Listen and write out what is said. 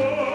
Lord.